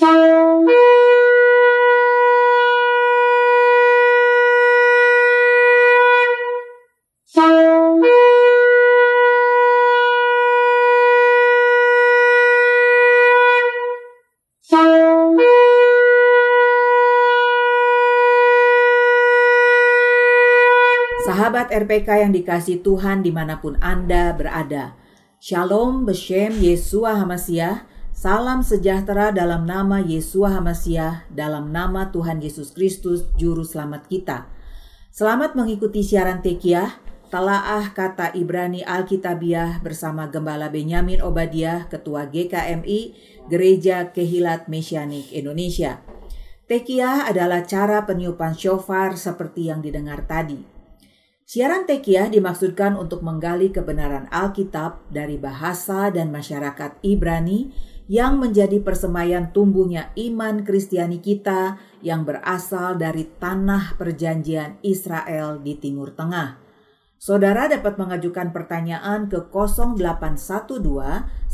Sahabat RPK yang dikasih Tuhan di mana pun Anda berada. Shalom Beshem Yesua Hamasiah. Salam sejahtera dalam nama Yesua Hamasiah, dalam nama Tuhan Yesus Kristus, Juru Selamat kita. Selamat mengikuti siaran Tekiah, Talaah Kata Ibrani Alkitabiah bersama Gembala Benyamin Obadiah, Ketua GKMI, Gereja Kehilat Mesianik Indonesia. Tekiah adalah cara peniupan shofar seperti yang didengar tadi. Siaran Tekiah dimaksudkan untuk menggali kebenaran Alkitab dari bahasa dan masyarakat Ibrani yang menjadi persemaian tumbuhnya iman Kristiani kita yang berasal dari tanah perjanjian Israel di Timur Tengah. Saudara dapat mengajukan pertanyaan ke 0812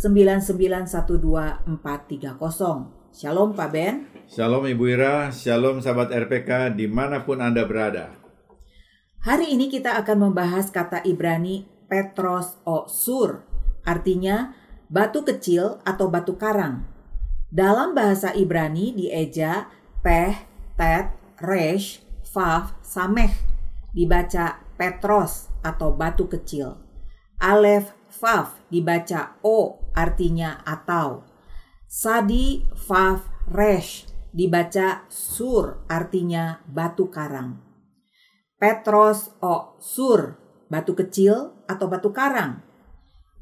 9912 430. Shalom Pak Ben. Shalom Ibu Ira, Shalom sahabat RPK di mana pun Anda berada. Hari ini kita akan membahas kata Ibrani Petros o Sur, artinya batu kecil atau batu karang. Dalam bahasa Ibrani dieja Peh, Tet, Resh, Faf, Sameh. Dibaca Petros atau batu kecil. Alef, Faf dibaca O artinya atau. Sadi, Faf, Resh dibaca Sur artinya batu karang. Petros o sur, batu kecil atau batu karang.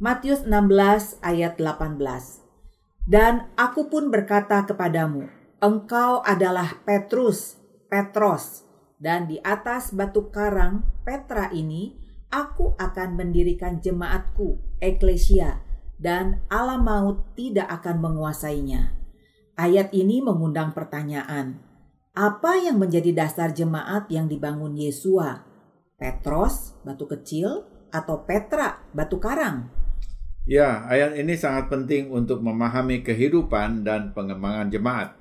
Matius 16 ayat 18. Dan aku pun berkata kepadamu, engkau adalah Petrus, Petros, dan di atas batu karang Petra ini aku akan mendirikan jemaatku, eklesia, dan alam maut tidak akan menguasainya. Ayat ini mengundang pertanyaan, apa yang menjadi dasar jemaat yang dibangun Yesua? Petros, batu kecil, atau Petra, batu karang? Ya, ayat ini sangat penting untuk memahami kehidupan dan pengembangan jemaat.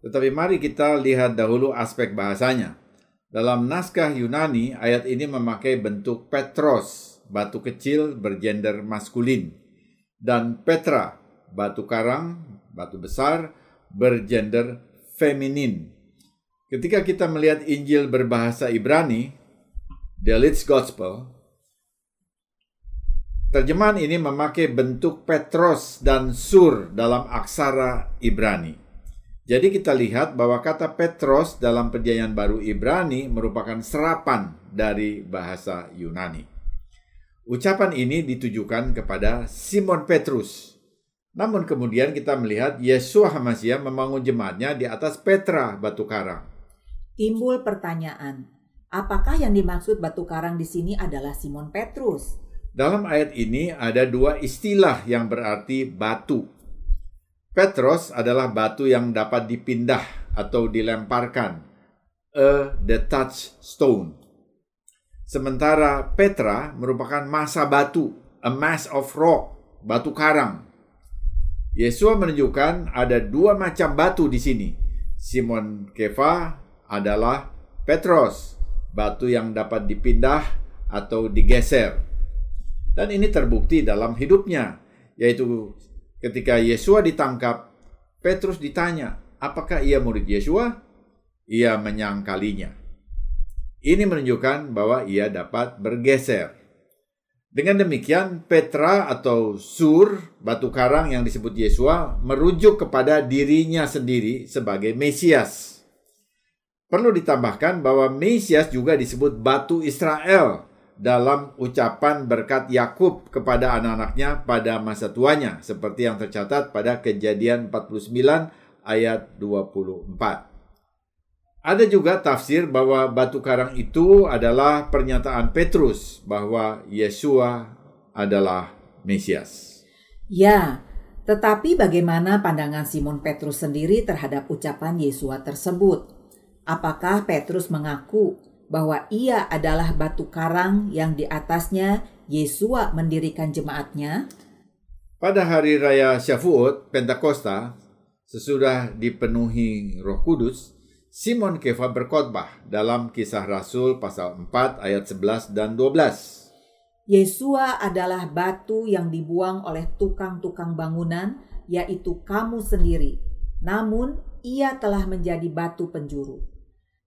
Tetapi mari kita lihat dahulu aspek bahasanya. Dalam naskah Yunani, ayat ini memakai bentuk Petros, batu kecil bergender maskulin, dan Petra, batu karang, batu besar, bergender feminin. Ketika kita melihat Injil berbahasa Ibrani, The Leeds Gospel, terjemahan ini memakai bentuk Petros dan Sur dalam aksara Ibrani. Jadi kita lihat bahwa kata Petros dalam perjanjian baru Ibrani merupakan serapan dari bahasa Yunani. Ucapan ini ditujukan kepada Simon Petrus. Namun kemudian kita melihat Yesua Hamasiah membangun jemaatnya di atas Petra batu karang timbul pertanyaan, apakah yang dimaksud batu karang di sini adalah Simon Petrus? Dalam ayat ini ada dua istilah yang berarti batu. Petros adalah batu yang dapat dipindah atau dilemparkan, a detached stone. Sementara Petra merupakan masa batu, a mass of rock, batu karang. Yesus menunjukkan ada dua macam batu di sini. Simon Kefa adalah Petros, batu yang dapat dipindah atau digeser. Dan ini terbukti dalam hidupnya, yaitu ketika Yesua ditangkap, Petrus ditanya, apakah ia murid Yesua? Ia menyangkalinya. Ini menunjukkan bahwa ia dapat bergeser. Dengan demikian, Petra atau Sur, batu karang yang disebut Yesua, merujuk kepada dirinya sendiri sebagai Mesias Perlu ditambahkan bahwa Mesias juga disebut batu Israel dalam ucapan berkat Yakub kepada anak-anaknya pada masa tuanya seperti yang tercatat pada Kejadian 49 ayat 24. Ada juga tafsir bahwa batu karang itu adalah pernyataan Petrus bahwa Yesua adalah Mesias. Ya, tetapi bagaimana pandangan Simon Petrus sendiri terhadap ucapan Yesua tersebut? Apakah Petrus mengaku bahwa ia adalah batu karang yang di atasnya Yesua mendirikan jemaatnya? Pada hari raya Syafuot, Pentakosta, Sesudah dipenuhi Roh Kudus, Simon Kefa berkhotbah dalam Kisah Rasul pasal 4 ayat 11 dan 12. Yesua adalah batu yang dibuang oleh tukang-tukang bangunan, yaitu kamu sendiri. Namun, ia telah menjadi batu penjuru.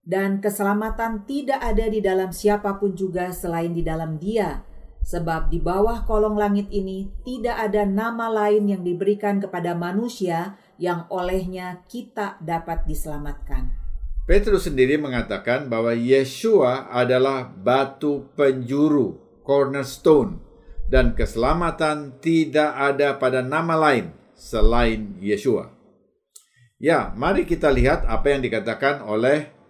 Dan keselamatan tidak ada di dalam siapa pun juga selain di dalam Dia, sebab di bawah kolong langit ini tidak ada nama lain yang diberikan kepada manusia yang olehnya kita dapat diselamatkan. Petrus sendiri mengatakan bahwa Yeshua adalah batu penjuru, cornerstone, dan keselamatan tidak ada pada nama lain selain Yeshua. Ya, mari kita lihat apa yang dikatakan oleh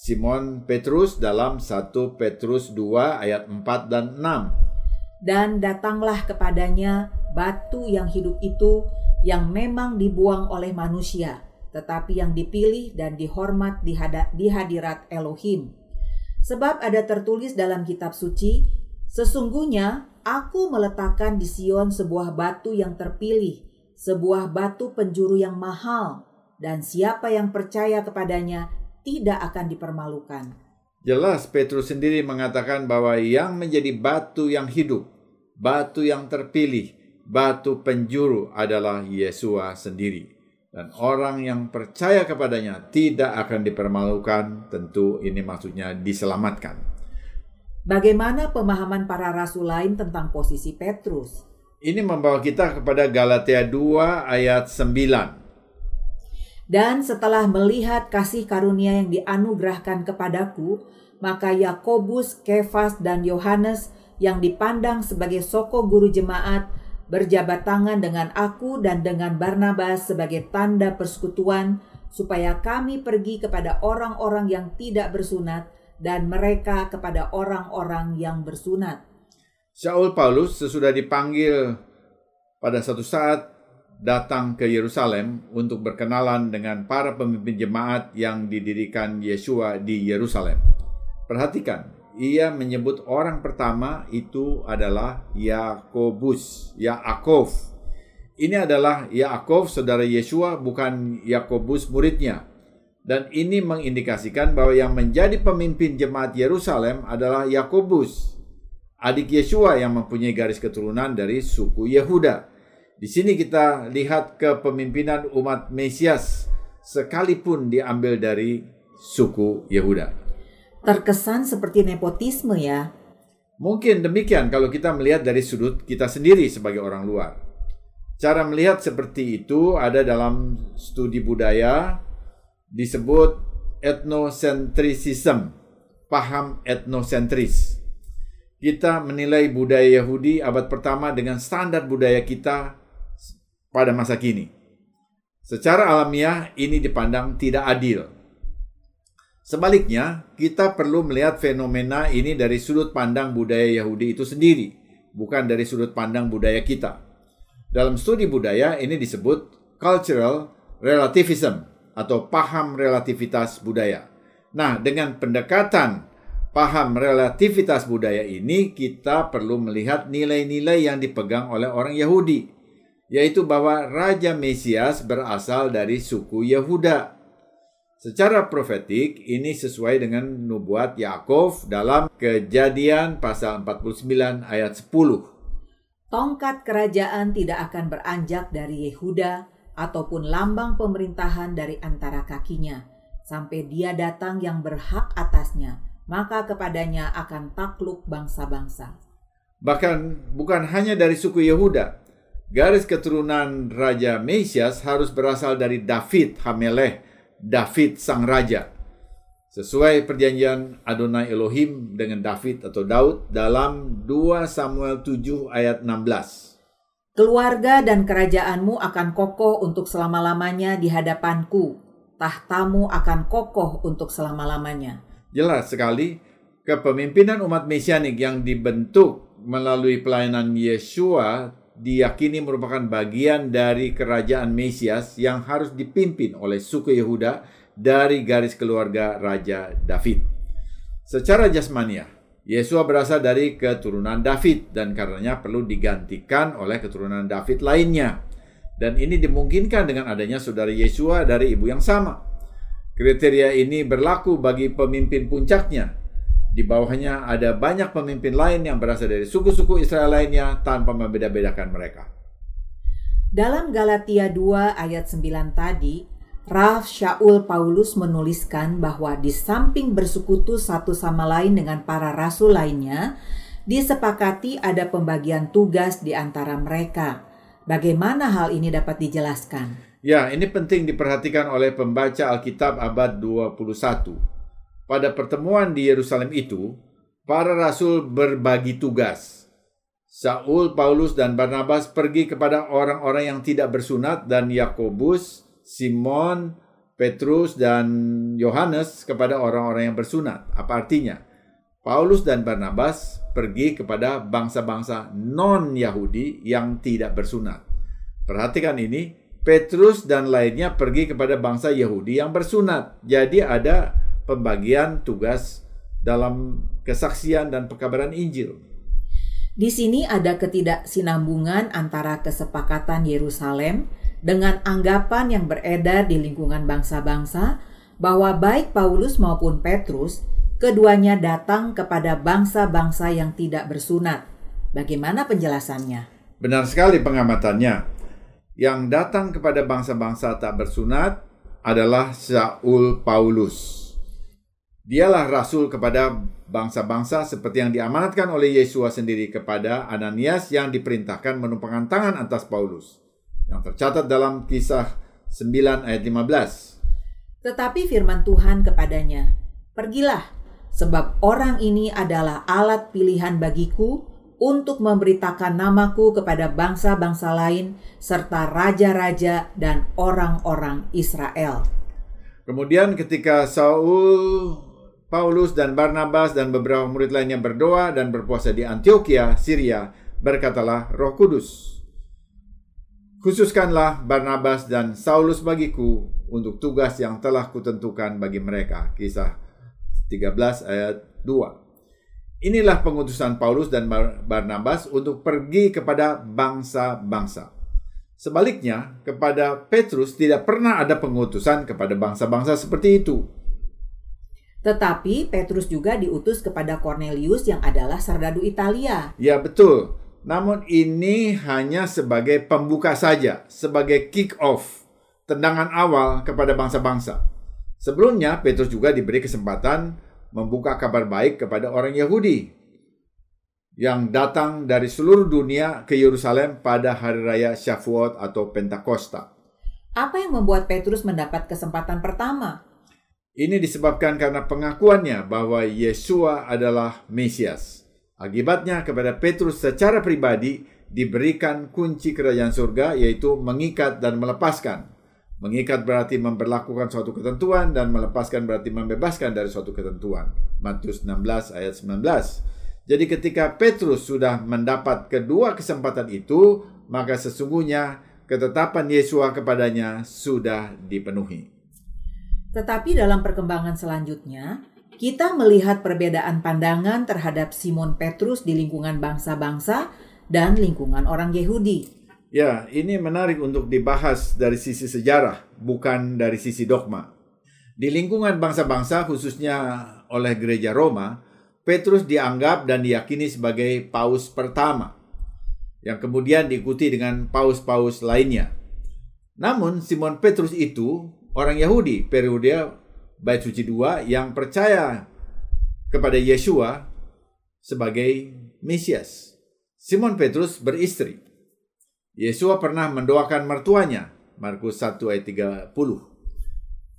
Simon Petrus dalam 1 Petrus 2 ayat 4 dan 6 dan datanglah kepadanya batu yang hidup itu yang memang dibuang oleh manusia, tetapi yang dipilih dan dihormat di, di hadirat Elohim. Sebab ada tertulis dalam kitab suci, sesungguhnya aku meletakkan di Sion sebuah batu yang terpilih, sebuah batu penjuru yang mahal, dan siapa yang percaya kepadanya tidak akan dipermalukan. Jelas Petrus sendiri mengatakan bahwa yang menjadi batu yang hidup, batu yang terpilih, batu penjuru adalah Yesua sendiri. Dan orang yang percaya kepadanya tidak akan dipermalukan, tentu ini maksudnya diselamatkan. Bagaimana pemahaman para rasul lain tentang posisi Petrus? Ini membawa kita kepada Galatia 2 ayat 9. Dan setelah melihat kasih karunia yang dianugerahkan kepadaku, maka Yakobus, Kefas, dan Yohanes yang dipandang sebagai soko guru jemaat berjabat tangan dengan aku dan dengan Barnabas sebagai tanda persekutuan supaya kami pergi kepada orang-orang yang tidak bersunat dan mereka kepada orang-orang yang bersunat. Saul Paulus sesudah dipanggil pada satu saat datang ke Yerusalem untuk berkenalan dengan para pemimpin jemaat yang didirikan Yesua di Yerusalem. Perhatikan, ia menyebut orang pertama itu adalah Yakobus, Yaakov. Ini adalah Yaakov saudara Yesua bukan Yakobus muridnya. Dan ini mengindikasikan bahwa yang menjadi pemimpin jemaat Yerusalem adalah Yakobus, adik Yesua yang mempunyai garis keturunan dari suku Yehuda. Di sini kita lihat kepemimpinan umat Mesias sekalipun diambil dari suku Yehuda. Terkesan seperti nepotisme ya. Mungkin demikian kalau kita melihat dari sudut kita sendiri sebagai orang luar. Cara melihat seperti itu ada dalam studi budaya disebut ethnocentrism, paham etnosentris. Kita menilai budaya Yahudi abad pertama dengan standar budaya kita pada masa kini. Secara alamiah ini dipandang tidak adil. Sebaliknya, kita perlu melihat fenomena ini dari sudut pandang budaya Yahudi itu sendiri, bukan dari sudut pandang budaya kita. Dalam studi budaya ini disebut cultural relativism atau paham relativitas budaya. Nah, dengan pendekatan paham relativitas budaya ini, kita perlu melihat nilai-nilai yang dipegang oleh orang Yahudi yaitu bahwa Raja Mesias berasal dari suku Yehuda. Secara profetik, ini sesuai dengan nubuat Yakov dalam Kejadian pasal 49 ayat 10. Tongkat kerajaan tidak akan beranjak dari Yehuda ataupun lambang pemerintahan dari antara kakinya sampai dia datang yang berhak atasnya, maka kepadanya akan takluk bangsa-bangsa. Bahkan bukan hanya dari suku Yehuda, garis keturunan Raja Mesias harus berasal dari David Hameleh, David sang raja. Sesuai perjanjian Adonai Elohim dengan David atau Daud dalam 2 Samuel 7 ayat 16. Keluarga dan kerajaanmu akan kokoh untuk selama-lamanya di hadapanku. Tahtamu akan kokoh untuk selama-lamanya. Jelas sekali, kepemimpinan umat Mesianik yang dibentuk melalui pelayanan Yesua diyakini merupakan bagian dari kerajaan Mesias yang harus dipimpin oleh suku Yehuda dari garis keluarga Raja David. Secara jasmania, Yesua berasal dari keturunan David dan karenanya perlu digantikan oleh keturunan David lainnya. Dan ini dimungkinkan dengan adanya saudara Yesua dari ibu yang sama. Kriteria ini berlaku bagi pemimpin puncaknya. Di bawahnya ada banyak pemimpin lain yang berasal dari suku-suku Israel lainnya tanpa membeda-bedakan mereka. Dalam Galatia 2 ayat 9 tadi, Raf Shaul Paulus menuliskan bahwa di samping bersekutu satu sama lain dengan para rasul lainnya, disepakati ada pembagian tugas di antara mereka. Bagaimana hal ini dapat dijelaskan? Ya, ini penting diperhatikan oleh pembaca Alkitab abad 21. Pada pertemuan di Yerusalem itu, para rasul berbagi tugas Saul, Paulus, dan Barnabas pergi kepada orang-orang yang tidak bersunat dan Yakobus, Simon, Petrus, dan Yohanes kepada orang-orang yang bersunat. Apa artinya? Paulus dan Barnabas pergi kepada bangsa-bangsa non-Yahudi yang tidak bersunat. Perhatikan ini, Petrus dan lainnya pergi kepada bangsa Yahudi yang bersunat. Jadi ada pembagian tugas dalam kesaksian dan pekabaran Injil. Di sini ada ketidaksinambungan antara kesepakatan Yerusalem dengan anggapan yang beredar di lingkungan bangsa-bangsa bahwa baik Paulus maupun Petrus keduanya datang kepada bangsa-bangsa yang tidak bersunat. Bagaimana penjelasannya? Benar sekali pengamatannya. Yang datang kepada bangsa-bangsa tak bersunat adalah Saul Paulus. Dialah rasul kepada bangsa-bangsa seperti yang diamanatkan oleh Yesus sendiri kepada Ananias yang diperintahkan menumpangkan tangan atas Paulus. Yang tercatat dalam kisah 9 ayat 15. Tetapi firman Tuhan kepadanya, Pergilah, sebab orang ini adalah alat pilihan bagiku untuk memberitakan namaku kepada bangsa-bangsa lain serta raja-raja dan orang-orang Israel. Kemudian ketika Saul Paulus dan Barnabas dan beberapa murid lainnya berdoa dan berpuasa di Antioquia, Syria, berkatalah Roh Kudus. Khususkanlah Barnabas dan Saulus bagiku untuk tugas yang telah kutentukan bagi mereka. Kisah 13 ayat 2. Inilah pengutusan Paulus dan Barnabas untuk pergi kepada bangsa-bangsa. Sebaliknya, kepada Petrus tidak pernah ada pengutusan kepada bangsa-bangsa seperti itu. Tetapi Petrus juga diutus kepada Cornelius yang adalah serdadu Italia. Ya betul. Namun ini hanya sebagai pembuka saja, sebagai kick off, tendangan awal kepada bangsa-bangsa. Sebelumnya Petrus juga diberi kesempatan membuka kabar baik kepada orang Yahudi yang datang dari seluruh dunia ke Yerusalem pada hari raya Shavuot atau Pentakosta. Apa yang membuat Petrus mendapat kesempatan pertama? Ini disebabkan karena pengakuannya bahwa Yesua adalah Mesias. Akibatnya kepada Petrus secara pribadi diberikan kunci kerajaan surga yaitu mengikat dan melepaskan. Mengikat berarti memperlakukan suatu ketentuan dan melepaskan berarti membebaskan dari suatu ketentuan. Matius 16 ayat 19. Jadi ketika Petrus sudah mendapat kedua kesempatan itu, maka sesungguhnya ketetapan Yesua kepadanya sudah dipenuhi. Tetapi dalam perkembangan selanjutnya, kita melihat perbedaan pandangan terhadap Simon Petrus di lingkungan bangsa-bangsa dan lingkungan orang Yahudi. Ya, ini menarik untuk dibahas dari sisi sejarah, bukan dari sisi dogma. Di lingkungan bangsa-bangsa, khususnya oleh gereja Roma, Petrus dianggap dan diyakini sebagai paus pertama, yang kemudian diikuti dengan paus-paus lainnya. Namun, Simon Petrus itu orang Yahudi periode Bait Suci II yang percaya kepada Yesua sebagai Mesias. Simon Petrus beristri. Yesua pernah mendoakan mertuanya, Markus 1 ayat 30.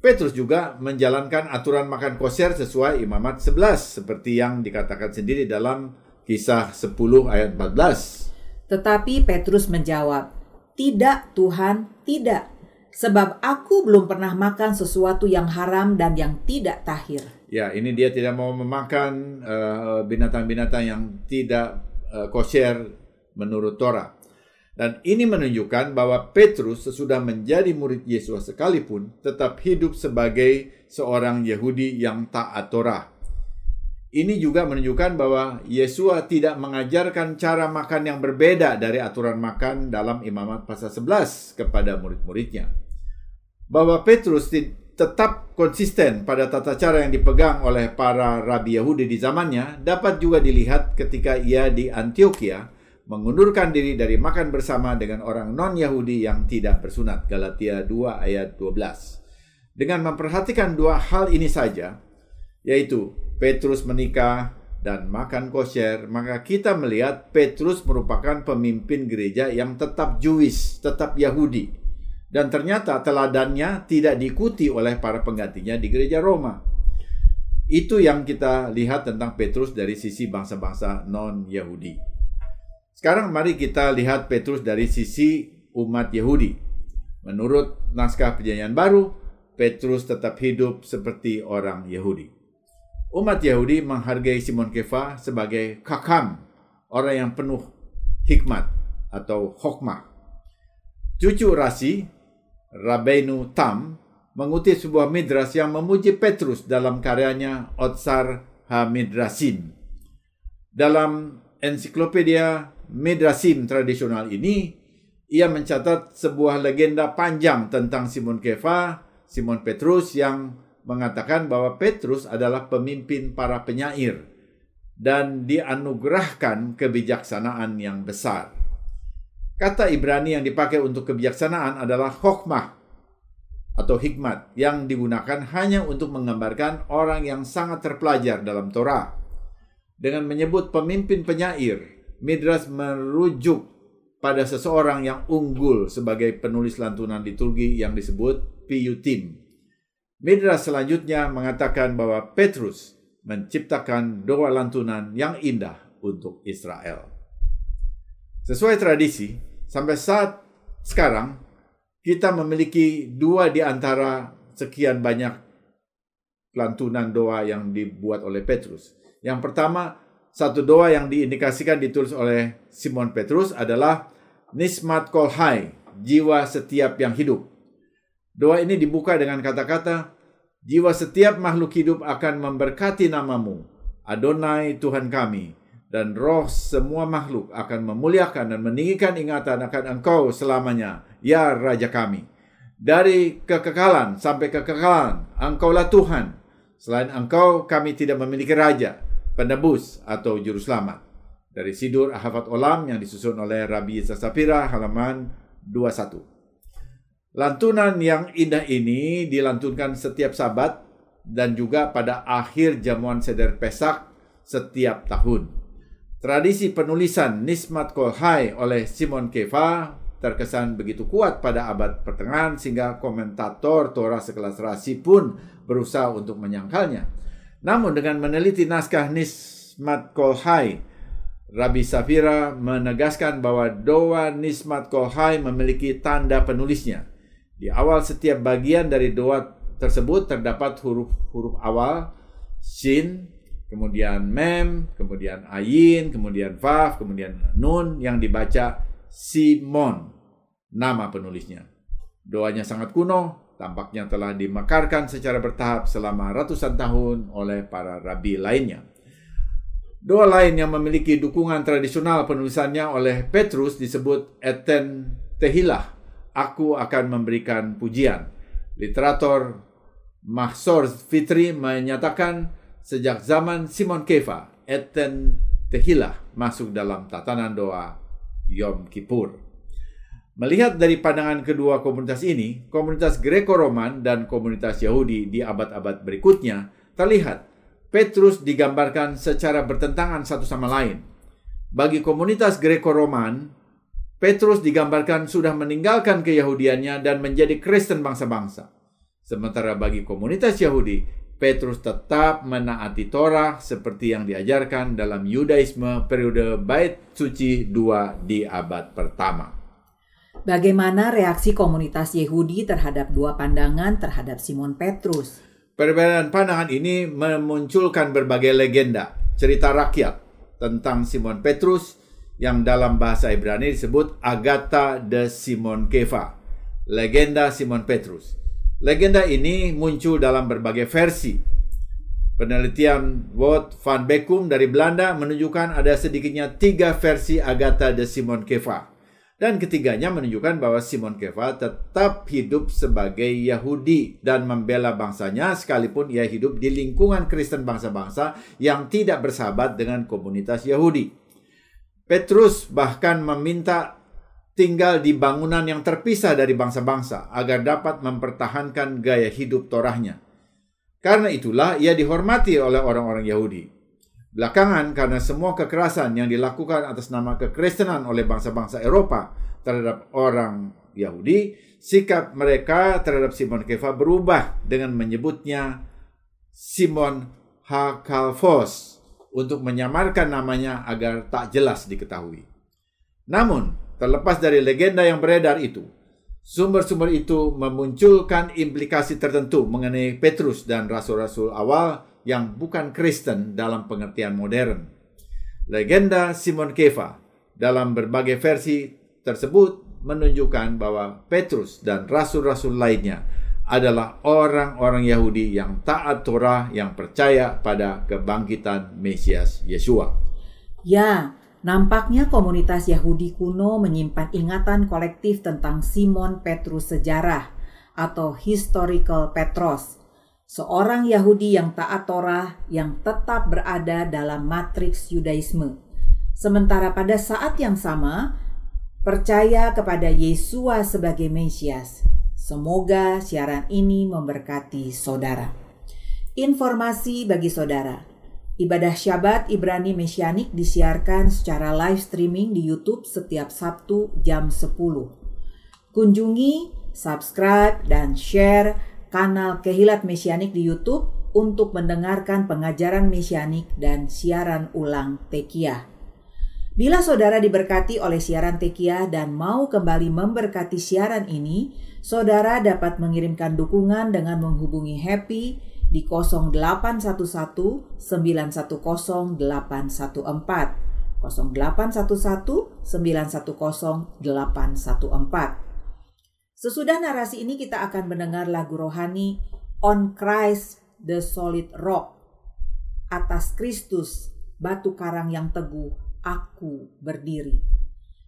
Petrus juga menjalankan aturan makan kosher sesuai imamat 11 seperti yang dikatakan sendiri dalam kisah 10 ayat 14. Tetapi Petrus menjawab, "Tidak, Tuhan, tidak sebab aku belum pernah makan sesuatu yang haram dan yang tidak tahir. Ya, ini dia tidak mau memakan eh, binatang-binatang uh, yang tidak uh, kosher menurut Torah. Dan ini menunjukkan bahwa Petrus sesudah menjadi murid Yesus sekalipun tetap hidup sebagai seorang Yahudi yang taat Torah. Ini juga menunjukkan bahwa Yesua tidak mengajarkan cara makan yang berbeda dari aturan makan dalam imamat pasal 11 kepada murid-muridnya. Bahwa Petrus tetap konsisten pada tata cara yang dipegang oleh para rabi Yahudi di zamannya dapat juga dilihat ketika ia di Antioquia mengundurkan diri dari makan bersama dengan orang non-Yahudi yang tidak bersunat. Galatia 2 ayat 12. Dengan memperhatikan dua hal ini saja, yaitu Petrus menikah dan makan kosher, maka kita melihat Petrus merupakan pemimpin gereja yang tetap Jewish, tetap Yahudi. Dan ternyata teladannya tidak diikuti oleh para penggantinya di gereja Roma. Itu yang kita lihat tentang Petrus dari sisi bangsa-bangsa non-Yahudi. Sekarang mari kita lihat Petrus dari sisi umat Yahudi. Menurut naskah perjanjian baru, Petrus tetap hidup seperti orang Yahudi. Umat Yahudi menghargai Simon Kefa sebagai kakam, orang yang penuh hikmat atau hokmah. Cucu Rasi, Rabbeinu Tam, mengutip sebuah midras yang memuji Petrus dalam karyanya Otsar HaMidrasim. Dalam ensiklopedia Midrasim tradisional ini, ia mencatat sebuah legenda panjang tentang Simon Kefa, Simon Petrus yang mengatakan bahwa Petrus adalah pemimpin para penyair dan dianugerahkan kebijaksanaan yang besar. Kata Ibrani yang dipakai untuk kebijaksanaan adalah hokmah atau hikmat yang digunakan hanya untuk menggambarkan orang yang sangat terpelajar dalam Torah. Dengan menyebut pemimpin penyair, Midras merujuk pada seseorang yang unggul sebagai penulis lantunan liturgi yang disebut piyutim Midras selanjutnya mengatakan bahwa Petrus menciptakan doa lantunan yang indah untuk Israel. Sesuai tradisi, sampai saat sekarang kita memiliki dua di antara sekian banyak lantunan doa yang dibuat oleh Petrus. Yang pertama, satu doa yang diindikasikan ditulis oleh Simon Petrus adalah Nismat Kolhai, jiwa setiap yang hidup. Doa ini dibuka dengan kata-kata, Jiwa setiap makhluk hidup akan memberkati namamu, Adonai Tuhan kami, dan roh semua makhluk akan memuliakan dan meninggikan ingatan akan engkau selamanya, ya Raja kami. Dari kekekalan sampai kekekalan, engkaulah Tuhan. Selain engkau, kami tidak memiliki Raja, penebus, atau juru selamat. Dari Sidur Ahafat Olam yang disusun oleh Rabbi Sasapira halaman 21. Lantunan yang indah ini dilantunkan setiap sabat dan juga pada akhir jamuan seder Pesak setiap tahun. Tradisi penulisan Nismat Kolhai oleh Simon Kefa terkesan begitu kuat pada abad pertengahan sehingga komentator Torah sekelas Rasi pun berusaha untuk menyangkalnya. Namun dengan meneliti naskah Nismat Kolhai, Rabbi Safira menegaskan bahwa doa Nismat Kolhai memiliki tanda penulisnya. Di awal setiap bagian dari doa tersebut terdapat huruf-huruf awal shin, kemudian mem, kemudian ayin, kemudian vav, kemudian nun yang dibaca Simon, nama penulisnya. Doanya sangat kuno, tampaknya telah dimekarkan secara bertahap selama ratusan tahun oleh para rabi lainnya. Doa lain yang memiliki dukungan tradisional penulisannya oleh Petrus disebut Eten Tehilah aku akan memberikan pujian. Literator Mahsor Fitri menyatakan sejak zaman Simon Kefa, Eten Tehilah masuk dalam tatanan doa Yom Kippur. Melihat dari pandangan kedua komunitas ini, komunitas Greco-Roman dan komunitas Yahudi di abad-abad berikutnya, terlihat Petrus digambarkan secara bertentangan satu sama lain. Bagi komunitas Greco-Roman, Petrus digambarkan sudah meninggalkan keyahudiannya dan menjadi Kristen bangsa-bangsa. Sementara bagi komunitas Yahudi, Petrus tetap menaati Torah seperti yang diajarkan dalam Yudaisme periode Bait Suci II di abad pertama. Bagaimana reaksi komunitas Yahudi terhadap dua pandangan terhadap Simon Petrus? Perbedaan pandangan ini memunculkan berbagai legenda, cerita rakyat tentang Simon Petrus yang dalam bahasa Ibrani disebut Agatha de Simon Kefa, legenda Simon Petrus. Legenda ini muncul dalam berbagai versi. Penelitian Wout van Beckum dari Belanda menunjukkan ada sedikitnya tiga versi Agatha de Simon Keva. Dan ketiganya menunjukkan bahwa Simon Keva tetap hidup sebagai Yahudi dan membela bangsanya sekalipun ia hidup di lingkungan Kristen bangsa-bangsa yang tidak bersahabat dengan komunitas Yahudi. Petrus bahkan meminta tinggal di bangunan yang terpisah dari bangsa-bangsa agar dapat mempertahankan gaya hidup Torahnya. Karena itulah ia dihormati oleh orang-orang Yahudi. Belakangan karena semua kekerasan yang dilakukan atas nama kekristenan oleh bangsa-bangsa Eropa terhadap orang Yahudi, sikap mereka terhadap Simon Keva berubah dengan menyebutnya Simon Hakalfos untuk menyamarkan namanya agar tak jelas diketahui. Namun, terlepas dari legenda yang beredar itu, sumber-sumber itu memunculkan implikasi tertentu mengenai Petrus dan rasul-rasul awal yang bukan Kristen dalam pengertian modern. Legenda Simon Keva dalam berbagai versi tersebut menunjukkan bahwa Petrus dan rasul-rasul lainnya adalah orang-orang Yahudi yang taat Torah yang percaya pada kebangkitan Mesias Yesua. Ya, nampaknya komunitas Yahudi kuno menyimpan ingatan kolektif tentang Simon Petrus sejarah atau historical Petros seorang Yahudi yang taat Torah yang tetap berada dalam matriks Yudaisme. Sementara pada saat yang sama, percaya kepada Yesua sebagai Mesias. Semoga siaran ini memberkati saudara. Informasi bagi saudara. Ibadah Syabat Ibrani Mesianik disiarkan secara live streaming di YouTube setiap Sabtu jam 10. Kunjungi, subscribe, dan share kanal Kehilat Mesianik di YouTube untuk mendengarkan pengajaran mesianik dan siaran ulang Tekiah. Bila saudara diberkati oleh siaran Tekiah dan mau kembali memberkati siaran ini, saudara dapat mengirimkan dukungan dengan menghubungi Happy di 0811 910 814 0811 910 814 Sesudah narasi ini kita akan mendengar lagu rohani On Christ the Solid Rock. Atas Kristus, batu karang yang teguh, aku berdiri.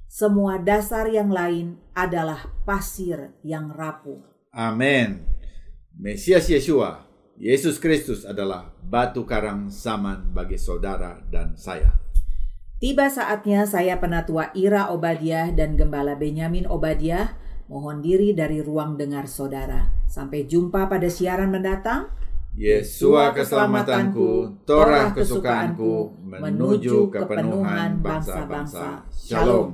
Semua dasar yang lain adalah pasir yang rapuh. Amin. Mesias Yesua, Yesus Kristus adalah batu karang zaman bagi saudara dan saya. Tiba saatnya saya penatua Ira Obadiah dan Gembala Benyamin Obadiah Mohon diri dari ruang dengar saudara. Sampai jumpa pada siaran mendatang. Yesua keselamatanku, Torah kesukaanku, menuju kepenuhan bangsa-bangsa. Shalom.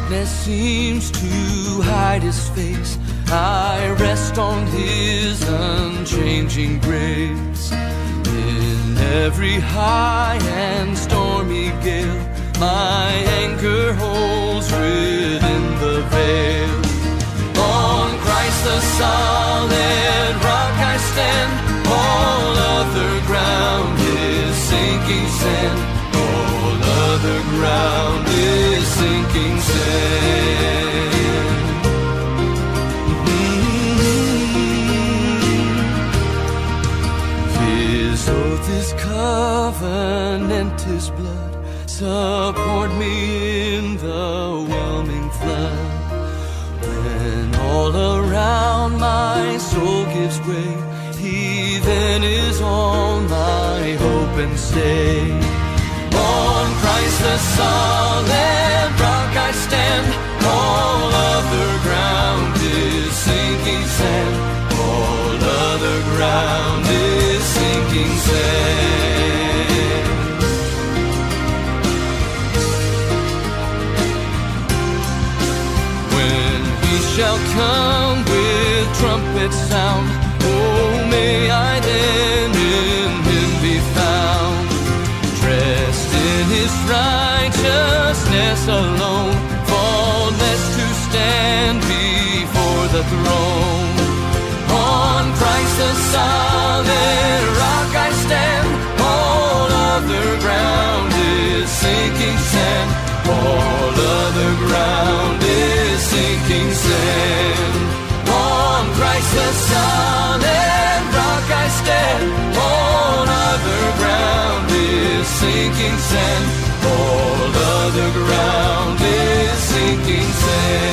darkness seems to hide his face, I rest on his unchanging grace. In every high and stormy gale, my anchor holds within the veil. On Christ the solid rock I stand. All other ground is sinking sand. Other ground is sinking sand. His oath, His covenant, His blood support me in the whelming flood When all around my soul gives way. He then is all my hope and stay. The solid rock I stand. Alone, faultless to stand before the throne. On Christ the solid rock I stand, all other ground is sinking sand. All other ground is sinking sand. On Christ the solid rock I stand, all other ground is sinking sand. se quiser.